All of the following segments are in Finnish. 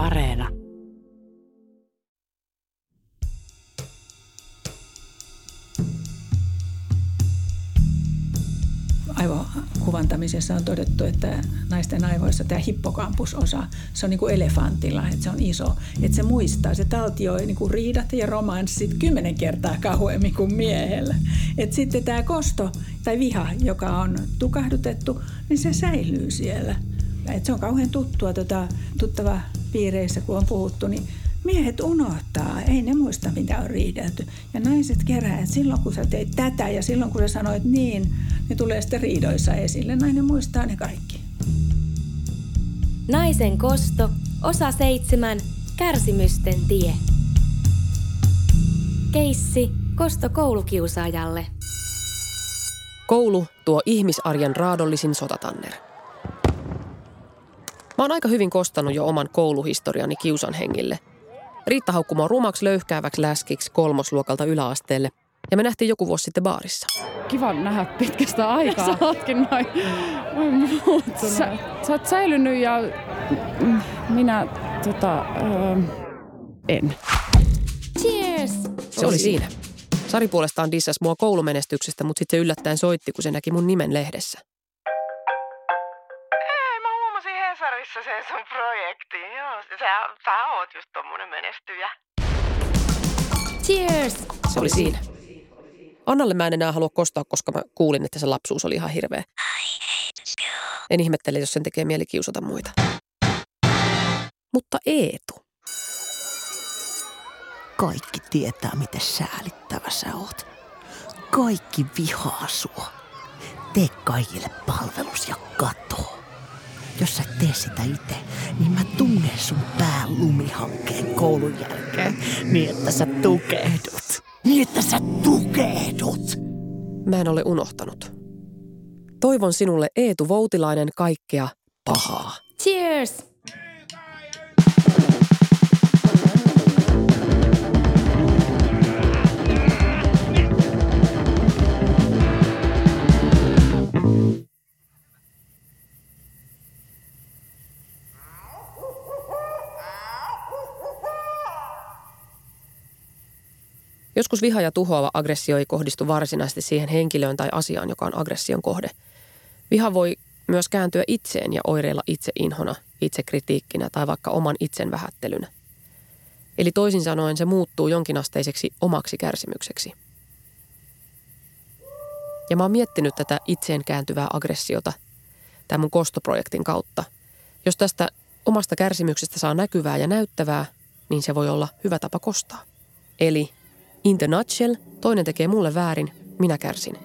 Areena. aivokuvantamisessa on todettu, että naisten aivoissa tämä hippokampusosa, se on niin kuin elefantilla, että se on iso. Että se muistaa, se taltioi niin kuin riidat ja romanssit kymmenen kertaa kauemmin kuin miehellä. Että sitten tämä kosto tai viha, joka on tukahdutettu, niin se säilyy siellä. Et se on kauhean tuttua, tota, tuttava piireissä, kun on puhuttu, niin miehet unohtaa, ei ne muista mitä on riidelty. Ja naiset kerää, että silloin kun sä teit tätä ja silloin kun sä sanoit niin, ne tulee sitten riidoissa esille. Nainen muistaa ne kaikki. Naisen kosto, osa seitsemän, kärsimysten tie. Keissi, kosto koulukiusaajalle. Koulu tuo ihmisarjen raadollisin sotatanner. Mä oon aika hyvin kostanut jo oman kouluhistoriani kiusan hengille – Riitta haukkui mua rumaksi löyhkääväksi läskiksi kolmosluokalta yläasteelle ja me nähtiin joku vuosi sitten baarissa. Kiva nähdä pitkästä aikaa. Sä ootkin noin, noin Sä, sä oot säilynyt ja minä tota, öö, en. Cheers! Se oli siinä. Sari puolestaan dissas mua koulumenestyksestä, mutta sitten se yllättäen soitti, kun se näki mun nimen lehdessä. Hesarissa sen sun projekti. Joo, sä, sä oot just tommonen menestyjä. Cheers! Se oli siinä. Annalle mä en enää halua kostaa, koska mä kuulin, että se lapsuus oli ihan hirveä. En ihmettele, jos sen tekee mieli kiusata muita. Mutta Eetu. Kaikki tietää, miten säälittävä sä oot. Kaikki vihaa sua. Tee kaikille palvelus ja katoo. Jos sä tee sitä itse, niin mä tungen sun pää lumihankkeen koulun jälkeen niin, että sä tukehdut. Niin, että sä tukehdut. Mä en ole unohtanut. Toivon sinulle Eetu Voutilainen kaikkea pahaa. Cheers! Joskus viha ja tuhoava aggressio ei kohdistu varsinaisesti siihen henkilöön tai asiaan, joka on aggression kohde. Viha voi myös kääntyä itseen ja oireilla itse inhona, itse kritiikkinä tai vaikka oman itsen vähättelynä. Eli toisin sanoen se muuttuu jonkinasteiseksi omaksi kärsimykseksi. Ja mä oon miettinyt tätä itseen kääntyvää aggressiota tämän mun kostoprojektin kautta. Jos tästä omasta kärsimyksestä saa näkyvää ja näyttävää, niin se voi olla hyvä tapa kostaa. Eli In the nutshell, toinen tekee mulle väärin, minä kärsin.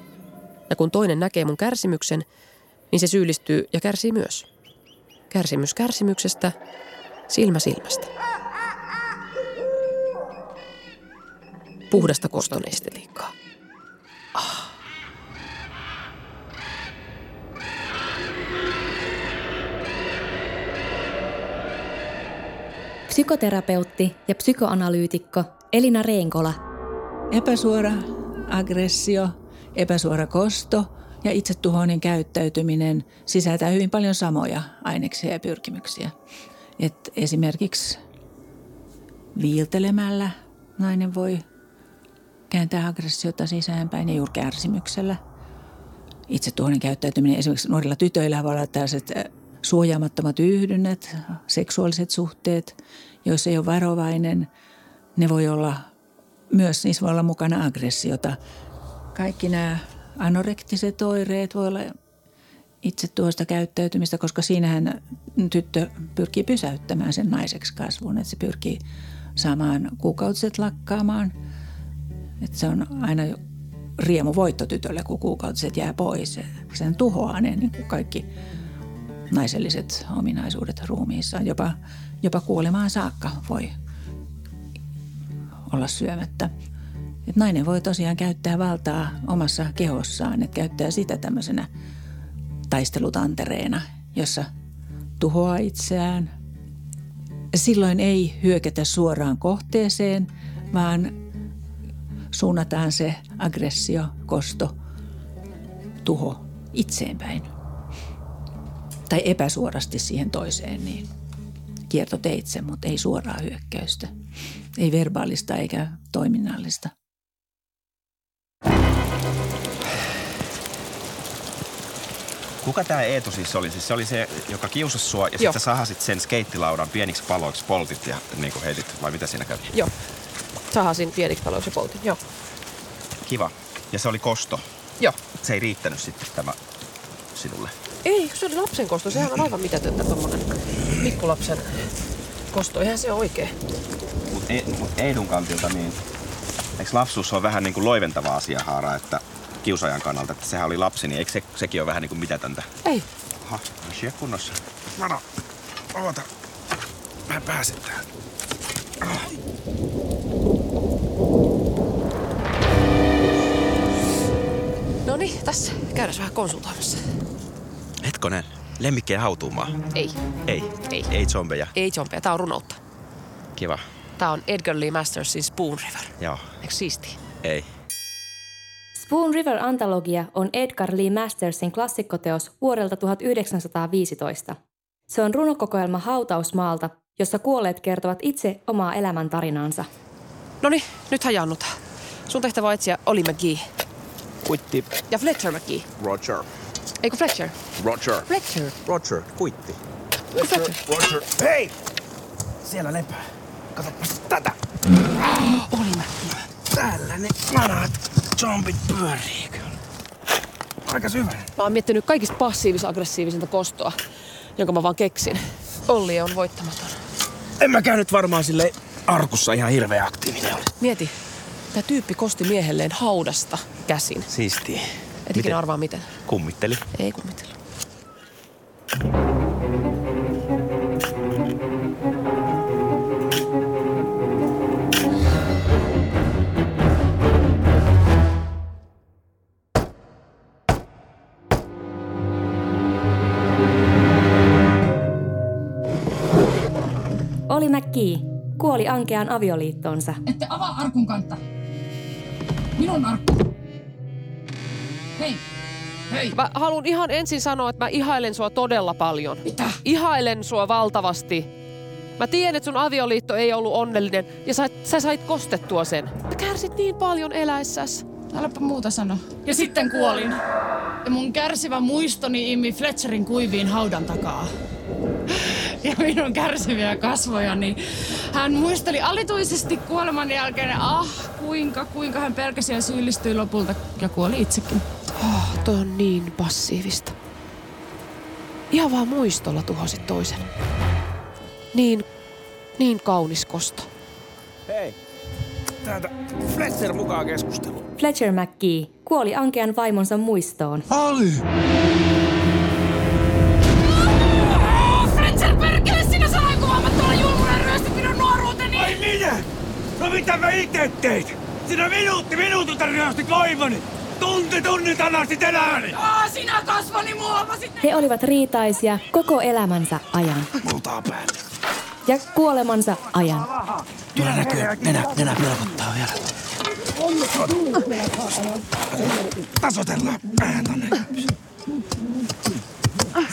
Ja kun toinen näkee mun kärsimyksen, niin se syyllistyy ja kärsii myös. Kärsimys kärsimyksestä, silmä silmästä. Puhdasta koston estetiikkaa. Ah. Psykoterapeutti ja psykoanalyytikko Elina Reenkola – Epäsuora aggressio, epäsuora kosto ja itsetuhoinen käyttäytyminen sisältää hyvin paljon samoja aineksia ja pyrkimyksiä. Et esimerkiksi viiltelemällä nainen voi kääntää aggressiota sisäänpäin ja juuri kärsimyksellä. Itsetuhoinen käyttäytyminen esimerkiksi nuorilla tytöillä voi olla tällaiset suojaamattomat yhdynnät, seksuaaliset suhteet, joissa ei ole varovainen. Ne voi olla myös niissä voi olla mukana aggressiota. Kaikki nämä anorektiset oireet voi olla itse tuosta käyttäytymistä, koska siinähän tyttö pyrkii pysäyttämään sen naiseksi kasvun. Että se pyrkii saamaan kuukautiset lakkaamaan. Että se on aina riemu voitto tytölle, kun kuukautiset jää pois. Sen tuhoaa ne niin kuin kaikki naiselliset ominaisuudet ruumiissa. Jopa, jopa kuolemaan saakka voi olla syömättä. Et nainen voi tosiaan käyttää valtaa omassa kehossaan, että käyttää sitä tämmöisenä taistelutantereena, jossa tuhoaa itseään. Silloin ei hyökätä suoraan kohteeseen, vaan suunnataan se aggressio, kosto, tuho itseenpäin. Tai epäsuorasti siihen toiseen, niin kiertoteitse, mutta ei suoraa hyökkäystä. Ei verbaalista eikä toiminnallista. Kuka tämä Eetu siis oli? Siis se oli se, joka kiusasi sua ja sitten sä sahasit sen skeittilaudan pieniksi paloiksi, poltit ja niin kuin heitit, vai mitä siinä kävi? Joo. Sahasin pieniksi paloiksi ja poltin, joo. Kiva. Ja se oli kosto. Joo. Se ei riittänyt sitten tämä sinulle. Ei, se oli lapsen kosto. Sehän on aivan mitätöntä tommonen pikkulapsen kosto. Eihän se oikein. Mutta e, mut Eedun kantilta, niin eikö lapsuus ole vähän niin kuin loiventava asia, Haara, että kiusajan kannalta, että sehän oli lapsi, niin eikö se, sekin ole vähän niin kuin mitätöntä? Ei. Aha, asia kunnossa. Varo, oota. Mä pääsen täältä. No niin, tässä. Käydään vähän konsultoimassa. Hetkonen, lemmikkien hautuumaa. Ei. Ei. Ei. Ei zombeja. Ei zombeja. Tää on runoutta. Kiva. Tää on Edgar Lee Mastersin Spoon River. Joo. Eikö siisti? Ei. Spoon River-antologia on Edgar Lee Mastersin klassikkoteos vuodelta 1915. Se on runokokoelma hautausmaalta, jossa kuolleet kertovat itse omaa elämäntarinaansa. No niin, nyt hajannutaan. Sun tehtävä on etsiä Oli McGee Kuitti. ja Fletcher McGee. Roger. Eikö Fletcher? Roger. Fletcher. Roger. Kuitti. Fletcher? Roger. Hei! Siellä lepää. Katsopas tätä. Oli McGee. Täällä ne vanhat zombit pyörii. Aika syvä. Mä oon miettinyt kaikista passiivis-aggressiivisinta kostoa, jonka mä vaan keksin. Olli on voittamaton. En mä käynyt varmaan sille arkussa ihan hirveä aktiivinen ole. Mieti, tämä tyyppi kosti miehelleen haudasta käsin. Siistiä. Et ikinä arvaa miten. Kummitteli. Ei kummitella. Oli McGee kuoli ankeaan avioliittoonsa. Ette avaa arkun kantta. Minun arkku. Hei. Hei. Mä haluan ihan ensin sanoa, että mä ihailen sua todella paljon. Mitä? Ihailen sua valtavasti. Mä tiedän, että sun avioliitto ei ollut onnellinen ja sä, sä sait kostettua sen. Sä kärsit niin paljon eläessäs. Äläpä muuta sano. Ja sitten kuolin. Ja mun kärsivä muistoni immi Fletcherin kuiviin haudan takaa. Ja minun kärsiviä kasvojani. Hän muisteli alituisesti kuoleman jälkeen, ah kuinka, kuinka hän pelkäsi ja syyllistyi lopulta ja kuoli itsekin. Oh, toi on niin passiivista. Ihan vaan muistolla tuhosit toisen. Niin, niin kaunis kosto. Hei. Täältä Fletcher mukaan keskusteluun. Fletcher McGee kuoli ankean vaimonsa muistoon. Ali! Fletcher perkele, sinä salankuvaamattolla julmunen ryöstit minun nuoruuteni! Ai minä? No mitä mä itse teit? Sinä minuutti minuutilta ryöstit vaimoni! Tunti tunnit annastit elämäni! Aa, sinä kasvoni muovasit! He olivat riitaisia koko elämänsä ajan Multaa päälle. ja kuolemansa ajan. Tuolla näkyy nenä, nenä pilkottaa vielä. Tasotellaan vähän tonne.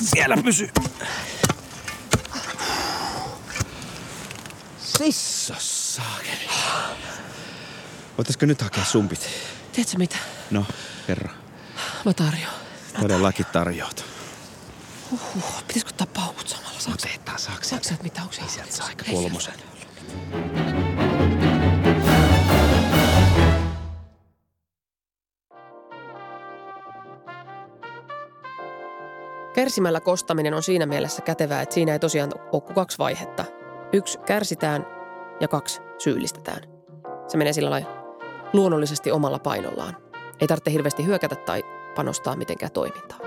Siellä pysy. Sissas saakeli. Voitaisko nyt hakea sumpit? Tiedätkö mitä? No, kerro. Mä tarjoan. Todellakin tarjoat. Huh, pitäisikö ottaa paukut samalla? Saaks, Otetaan, saaks sä et mitään? Onko se sieltä saa kolmosen. Kärsimällä kostaminen on siinä mielessä kätevää, että siinä ei tosiaan ole kuin kaksi vaihetta. Yksi kärsitään ja kaksi syyllistetään. Se menee sillä lailla luonnollisesti omalla painollaan. Ei tarvitse hirveästi hyökätä tai panostaa mitenkään toimintaan.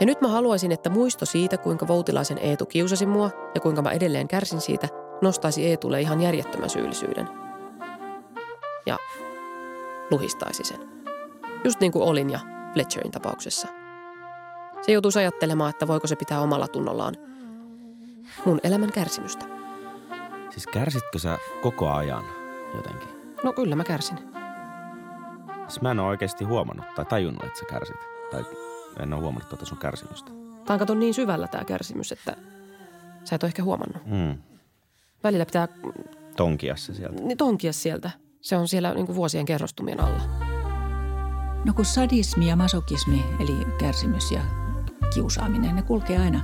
Ja nyt mä haluaisin, että muisto siitä, kuinka Voutilaisen Eetu kiusasi mua ja kuinka mä edelleen kärsin siitä, nostaisi Eetulle ihan järjettömän syyllisyyden. Ja luhistaisi sen. Just niin kuin olin ja Fletcherin tapauksessa. Se joutuisi ajattelemaan, että voiko se pitää omalla tunnollaan mun elämän kärsimystä. Siis kärsitkö sä koko ajan jotenkin? No kyllä mä kärsin. Siis mä en ole oikeasti huomannut tai tajunnut, että sä kärsit. Tai en ole huomannut tuota sun kärsimystä. Tämä on kato niin syvällä tämä kärsimys, että Sä et ole ehkä huomannut. Mm. Välillä pitää Tonkia se sieltä. niin tonkia sieltä. Se on siellä niin kuin vuosien kerrostumien alla. No kun sadismi ja masokismi, eli kärsimys ja kiusaaminen, ne kulkee aina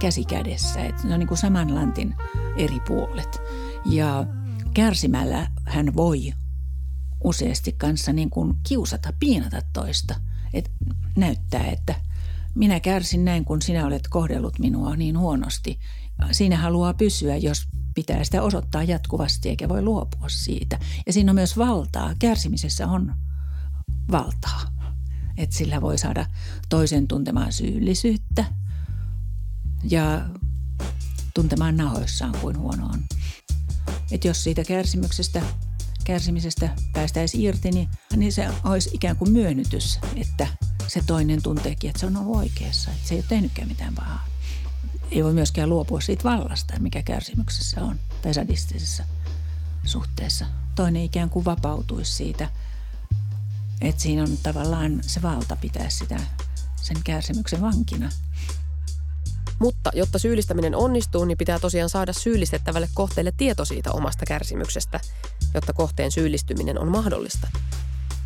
käsi kädessä. Et ne on niin kuin saman lantin eri puolet. Ja kärsimällä hän voi useasti kanssa niin kuin kiusata, piinata toista. Et näyttää, että minä kärsin näin, kun sinä olet kohdellut minua niin huonosti. Siinä haluaa pysyä, jos pitää sitä osoittaa jatkuvasti eikä voi luopua siitä. Ja siinä on myös valtaa. Kärsimisessä on valtaa. Että sillä voi saada toisen tuntemaan syyllisyyttä ja tuntemaan nahoissaan kuin huono on. Että jos siitä kärsimyksestä, kärsimisestä päästäisiin irti, niin, niin se olisi ikään kuin myönnytys, että se toinen tunteekin, että se on ollut oikeassa, että se ei ole tehnytkään mitään pahaa. Ei voi myöskään luopua siitä vallasta, mikä kärsimyksessä on, tai sadistisessa suhteessa. Toinen ikään kuin vapautuisi siitä – että siinä on tavallaan se valta pitää sitä sen kärsimyksen vankina. Mutta jotta syyllistäminen onnistuu, niin pitää tosiaan saada syyllistettävälle kohteelle tieto siitä omasta kärsimyksestä, jotta kohteen syyllistyminen on mahdollista.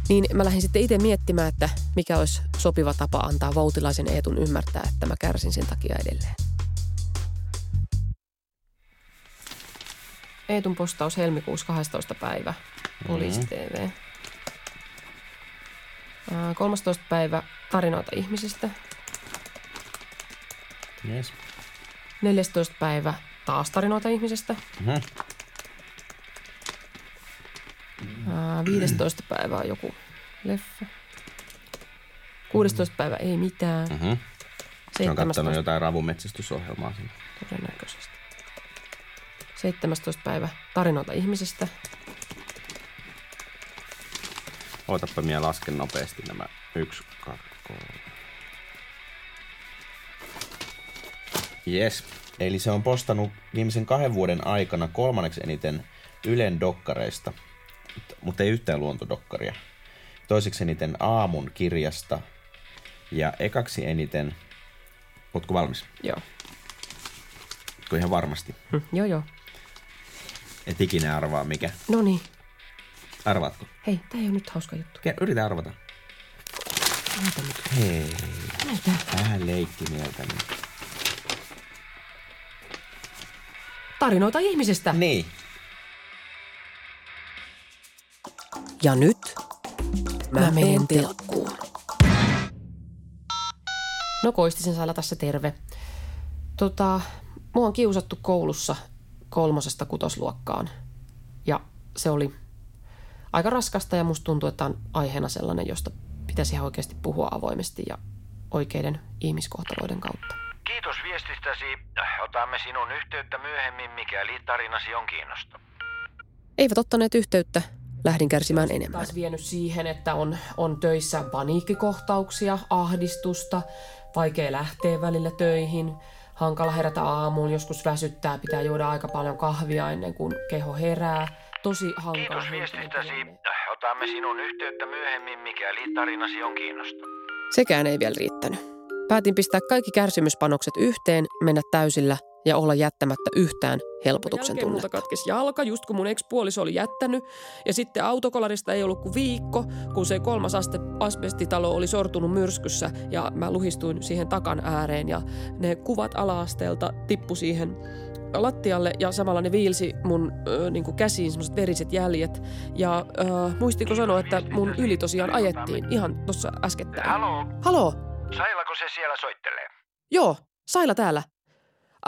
Niin mä lähdin sitten itse miettimään, että mikä olisi sopiva tapa antaa voutilaisen Eetun ymmärtää, että mä kärsin sen takia edelleen. Eetun postaus helmikuussa 12. päivä. Poliisi TV. Ää, 13. päivä tarinoita ihmisistä. Yes. 14. päivä taas tarinoita ihmisestä. Mhm. 15. päivä on joku leffa. 16. päivä ei mitään. Mhm. Se on 17. kattanut jotain ravumetsästysohjelmaa siinä. Todennäköisesti. 17. päivä tarinoita ihmisestä. Ootappa minä lasken nopeasti nämä. Yksi, kaksi, kolme. Yes. Eli se on postannut viimeisen kahden vuoden aikana kolmanneksi eniten Ylen dokkareista, mutta ei yhtään luontodokkaria. Toiseksi eniten Aamun kirjasta ja ekaksi eniten... Ootko valmis? Joo. Ootko ihan varmasti? Hm, joo, joo. Et ikinä arvaa mikä. No niin. Arvaatko? Hei, tää ei ole nyt hauska juttu. Ker- Yritä arvata. Näytä nyt. Hei. Näytä. Vähän leikkimieltä nyt. Tarinoita ihmisestä. Niin. Ja nyt mä, mä menen telkkuun. No Koistisen sailla tässä terve. Tota, mua on kiusattu koulussa kolmosesta kutosluokkaan. Ja se oli aika raskasta ja musta tuntuu, että on aiheena sellainen, josta pitäisi ihan oikeasti puhua avoimesti ja oikeiden ihmiskohtaloiden kautta. Kiitos viestistäsi. Otamme sinun yhteyttä myöhemmin, mikäli tarinasi on kiinnostava. Eivät ottaneet yhteyttä. Lähdin kärsimään enemmän. Taas vienyt siihen, että on, on töissä paniikkikohtauksia, ahdistusta, vaikea lähteä välillä töihin, hankala herätä aamuun, joskus väsyttää, pitää juoda aika paljon kahvia ennen kuin keho herää. Tosi hankala. Kiitos viestistäsi. Otamme sinun yhteyttä myöhemmin, mikäli tarinasi on kiinnostava. Sekään ei vielä riittänyt. Päätin pistää kaikki kärsimyspanokset yhteen, mennä täysillä ja olla jättämättä yhtään helpotuksen tunnetta. Multa katkesi jalka, just kun mun ekspuoliso oli jättänyt. Ja sitten autokolarista ei ollut kuin viikko, kun se kolmas aste asbestitalo oli sortunut myrskyssä. Ja mä luhistuin siihen takan ääreen ja ne kuvat ala-asteelta tippu siihen lattialle ja samalla ne viilsi mun ö, niin käsiin semmoiset veriset jäljet. Ja ö, muistiko sanoa, että mun yli tosiaan ajettiin ihan tuossa äskettäin. Halo, Haloo? Sailako se siellä soittelee? Joo, Saila täällä.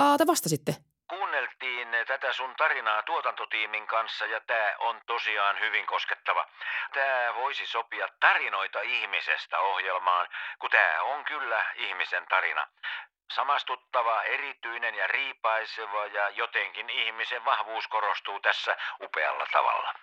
Aa, te vastasitte. Kuunneltiin tätä sun tarinaa tuotantotiimin kanssa ja tää on tosiaan hyvin koskettava. Tää voisi sopia tarinoita ihmisestä ohjelmaan, kun tää on kyllä ihmisen tarina. Samastuttava, erityinen ja riipaiseva ja jotenkin ihmisen vahvuus korostuu tässä upealla tavalla.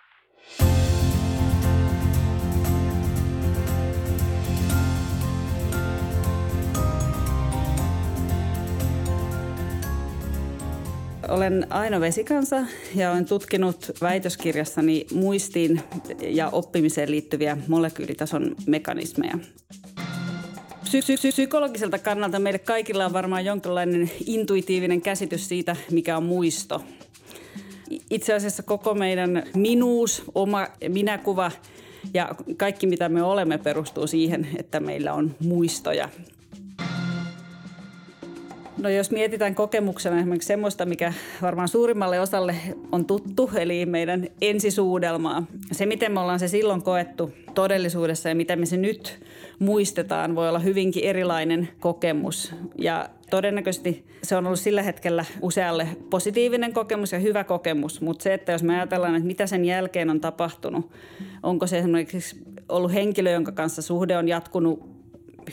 Olen Aino Vesikansa ja olen tutkinut väitöskirjassani muistiin ja oppimiseen liittyviä molekyylitason mekanismeja. psy- psykologiselta kannalta meille kaikilla on varmaan jonkinlainen intuitiivinen käsitys siitä, mikä on muisto. Itse asiassa koko meidän minuus, oma minäkuva ja kaikki mitä me olemme perustuu siihen, että meillä on muistoja. No jos mietitään kokemuksena esimerkiksi semmoista, mikä varmaan suurimmalle osalle on tuttu, eli meidän ensisuudelmaa. Se, miten me ollaan se silloin koettu todellisuudessa ja miten me se nyt muistetaan, voi olla hyvinkin erilainen kokemus. Ja todennäköisesti se on ollut sillä hetkellä usealle positiivinen kokemus ja hyvä kokemus, mutta se, että jos me ajatellaan, että mitä sen jälkeen on tapahtunut, onko se esimerkiksi ollut henkilö, jonka kanssa suhde on jatkunut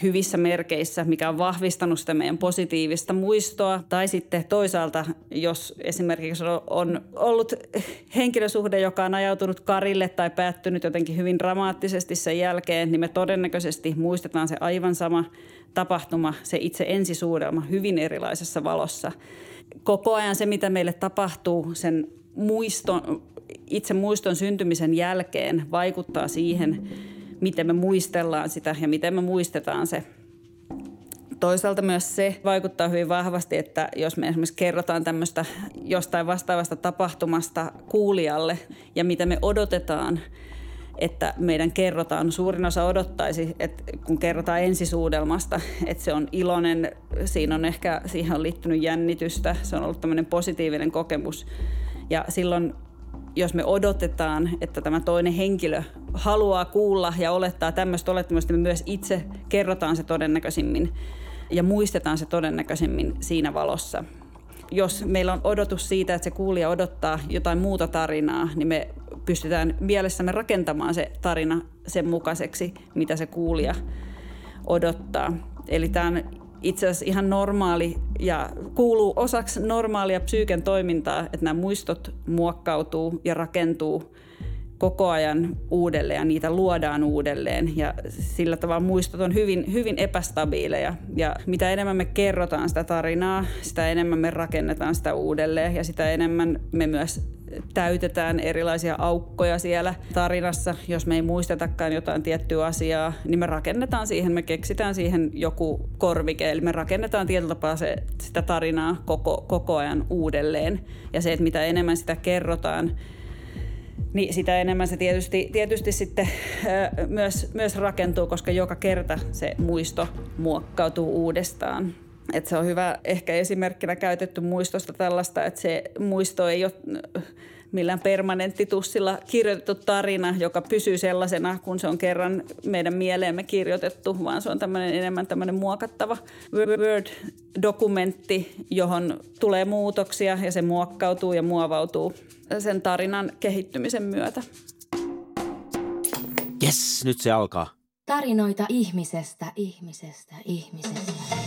hyvissä merkeissä, mikä on vahvistanut sitä meidän positiivista muistoa. Tai sitten toisaalta, jos esimerkiksi on ollut henkilösuhde, joka on ajautunut karille tai päättynyt jotenkin hyvin dramaattisesti sen jälkeen, niin me todennäköisesti muistetaan se aivan sama tapahtuma, se itse ensisuudelma hyvin erilaisessa valossa. Koko ajan se, mitä meille tapahtuu sen muiston, itse muiston syntymisen jälkeen, vaikuttaa siihen, miten me muistellaan sitä ja miten me muistetaan se. Toisaalta myös se vaikuttaa hyvin vahvasti, että jos me esimerkiksi kerrotaan tämmöistä jostain vastaavasta tapahtumasta kuulijalle ja mitä me odotetaan, että meidän kerrotaan, suurin osa odottaisi, että kun kerrotaan ensisuudelmasta, että se on iloinen, siinä on ehkä, siihen on liittynyt jännitystä, se on ollut tämmöinen positiivinen kokemus. Ja silloin jos me odotetaan, että tämä toinen henkilö haluaa kuulla ja olettaa tämmöistä olettamusta, me myös itse kerrotaan se todennäköisimmin ja muistetaan se todennäköisimmin siinä valossa. Jos meillä on odotus siitä, että se kuulija odottaa jotain muuta tarinaa, niin me pystytään mielessämme rakentamaan se tarina sen mukaiseksi, mitä se kuulija odottaa. Eli tämä on itse asiassa ihan normaali ja kuuluu osaksi normaalia psyyken toimintaa, että nämä muistot muokkautuu ja rakentuu koko ajan uudelleen ja niitä luodaan uudelleen. Ja sillä tavalla muistot on hyvin, hyvin epästabiileja. Ja mitä enemmän me kerrotaan sitä tarinaa, sitä enemmän me rakennetaan sitä uudelleen ja sitä enemmän me myös täytetään erilaisia aukkoja siellä tarinassa. Jos me ei muistetakaan jotain tiettyä asiaa, niin me rakennetaan siihen, me keksitään siihen joku korvike. Eli me rakennetaan tietyllä tapaa se, sitä tarinaa koko, koko ajan uudelleen. Ja se, että mitä enemmän sitä kerrotaan, niin sitä enemmän se tietysti, tietysti sitten myös, myös rakentuu, koska joka kerta se muisto muokkautuu uudestaan. Et se on hyvä ehkä esimerkkinä käytetty muistosta tällaista, että se muisto ei ole millään permanenttitussilla kirjoitettu tarina, joka pysyy sellaisena, kun se on kerran meidän mieleemme kirjoitettu, vaan se on tämmöinen enemmän tämmöinen muokattava Word-dokumentti, johon tulee muutoksia ja se muokkautuu ja muovautuu sen tarinan kehittymisen myötä. Yes, nyt se alkaa. Tarinoita ihmisestä, ihmisestä, ihmisestä.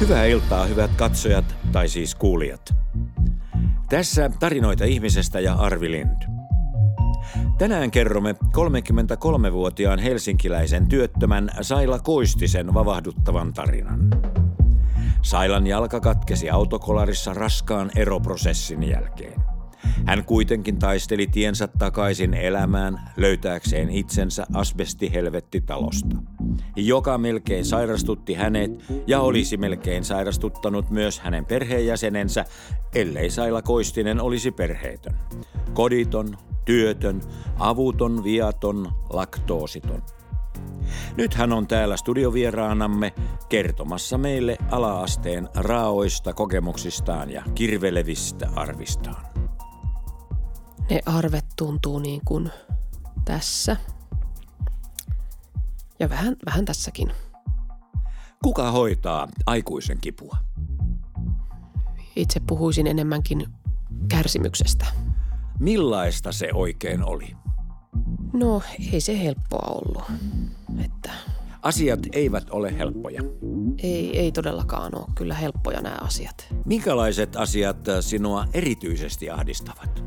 Hyvää iltaa, hyvät katsojat, tai siis kuulijat. Tässä tarinoita ihmisestä ja Arvi Lind. Tänään kerromme 33-vuotiaan helsinkiläisen työttömän Saila Koistisen vavahduttavan tarinan. Sailan jalka katkesi autokolarissa raskaan eroprosessin jälkeen. Hän kuitenkin taisteli tiensä takaisin elämään löytääkseen itsensä asbestihelvettitalosta, joka melkein sairastutti hänet ja olisi melkein sairastuttanut myös hänen perheenjäsenensä, ellei Saila Koistinen olisi perheetön. Koditon, työtön, avuton, viaton, laktoositon. Nyt hän on täällä studiovieraanamme kertomassa meille alaasteen raaoista kokemuksistaan ja kirvelevistä arvistaan. Ne arvet tuntuu niin kuin tässä. Ja vähän, vähän tässäkin. Kuka hoitaa aikuisen kipua? Itse puhuisin enemmänkin kärsimyksestä. Millaista se oikein oli? No, ei se helppoa ollut. Että... Asiat eivät ole helppoja. Ei, ei todellakaan ole kyllä helppoja nämä asiat. Minkälaiset asiat sinua erityisesti ahdistavat?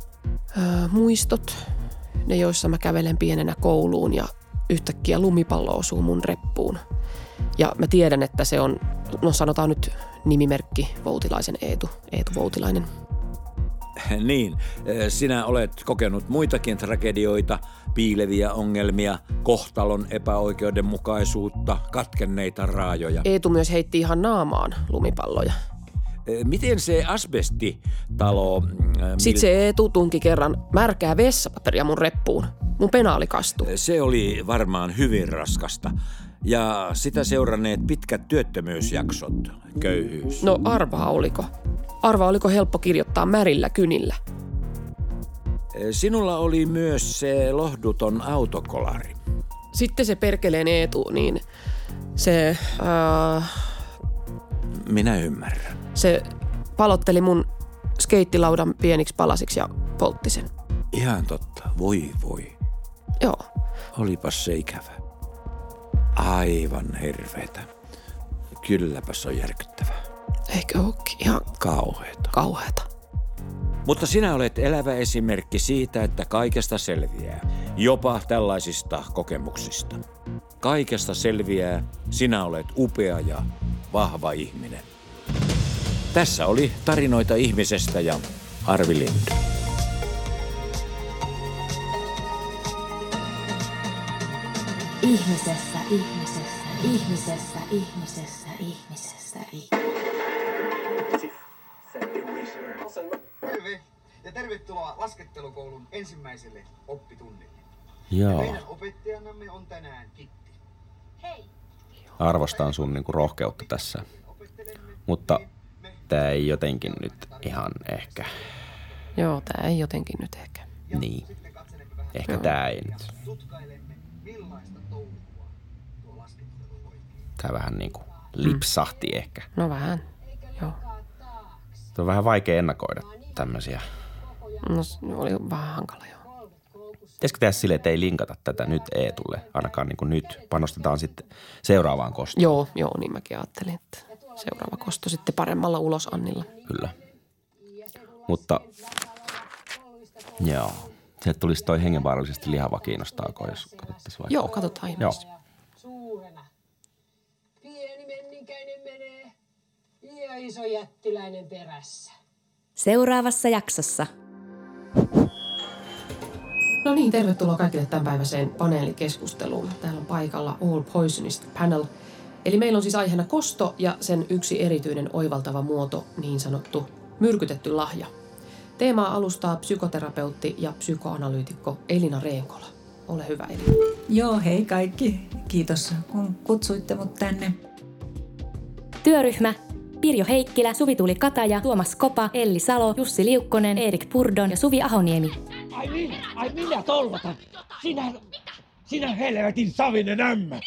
Öö, muistot, ne joissa mä kävelen pienenä kouluun ja yhtäkkiä lumipallo osuu mun reppuun. Ja mä tiedän, että se on, no sanotaan nyt nimimerkki Voutilaisen Eetu, Eetu Voutilainen. Niin, sinä olet kokenut muitakin tragedioita, piileviä ongelmia, kohtalon epäoikeudenmukaisuutta, katkenneita raajoja. Eetu myös heitti ihan naamaan lumipalloja. Miten se asbestitalo... Sitten se Eetu tunki kerran märkää vessapaperia mun reppuun. Mun penaali kastui. Se oli varmaan hyvin raskasta. Ja sitä seuranneet pitkät työttömyysjaksot, köyhyys. No arvaa oliko. Arvaa oliko helppo kirjoittaa märillä kynillä. Sinulla oli myös se lohduton autokolari. Sitten se perkeleen Eetu, niin se... Äh, Minä ymmärrän. Se palotteli mun skeittilaudan pieniksi palasiksi ja poltti sen. Ihan totta. Voi voi. Joo. Olipas se ikävä. Aivan hirveetä. Kylläpäs on järkyttävää. Eikö ookin ihan kauheeta? Kauheeta. Mutta sinä olet elävä esimerkki siitä, että kaikesta selviää. Jopa tällaisista kokemuksista. Kaikesta selviää. Sinä olet upea ja vahva ihminen. Tässä oli tarinoita ihmisestä ja Arvi Lindy. Ihmisessä, ihmisessä, ihmisessä, ihmisessä, ihmisessä, Terve ja tervetuloa laskettelukoulun ensimmäiselle oppitunnille. Joo. Meidän opettajanamme on tänään Kitti. Hei! Arvostan sun niinku rohkeutta tässä. Mutta tää ei jotenkin nyt ihan ehkä. Joo, tää ei jotenkin nyt ehkä. Niin. Ehkä Joo. tää ei nyt. Tää vähän niinku lipsahti ehkä. No vähän, joo. Tuo on vähän vaikea ennakoida tämmöisiä. No se oli vähän hankala, joo. Pitäisikö tehdä silleen, että ei linkata tätä nyt Eetulle, ainakaan niin kuin nyt. Panostetaan sitten seuraavaan kostoon. Joo, joo, niin mäkin ajattelin, että seuraava kosto sitten paremmalla ulos Annilla. Kyllä. Mutta joo, sieltä tulisi toi hengenvaarallisesti lihava kiinnostaako, jos katsottaisiin vaikka. Joo, katsotaan Joo. ihmeessä. Suurena. Pieni menninkäinen menee ja iso jättiläinen perässä. Seuraavassa jaksossa. No niin, tervetuloa kaikille tämänpäiväiseen paneelikeskusteluun. Täällä on paikalla All Poisonist Panel. Eli meillä on siis aiheena kosto ja sen yksi erityinen oivaltava muoto, niin sanottu myrkytetty lahja. Teemaa alustaa psykoterapeutti ja psykoanalyytikko Elina Reenkola. Ole hyvä Elina. Joo, hei kaikki. Kiitos kun kutsuitte mut tänne. Työryhmä Pirjo Heikkilä, Suvi-Tuuli Kataja, Tuomas Kopa, Elli Salo, Jussi Liukkonen, Erik Purdon ja Suvi Ahoniemi. Ai minä, ai minä tolvatan. Sinä, sinä helvetin savinen ämmä.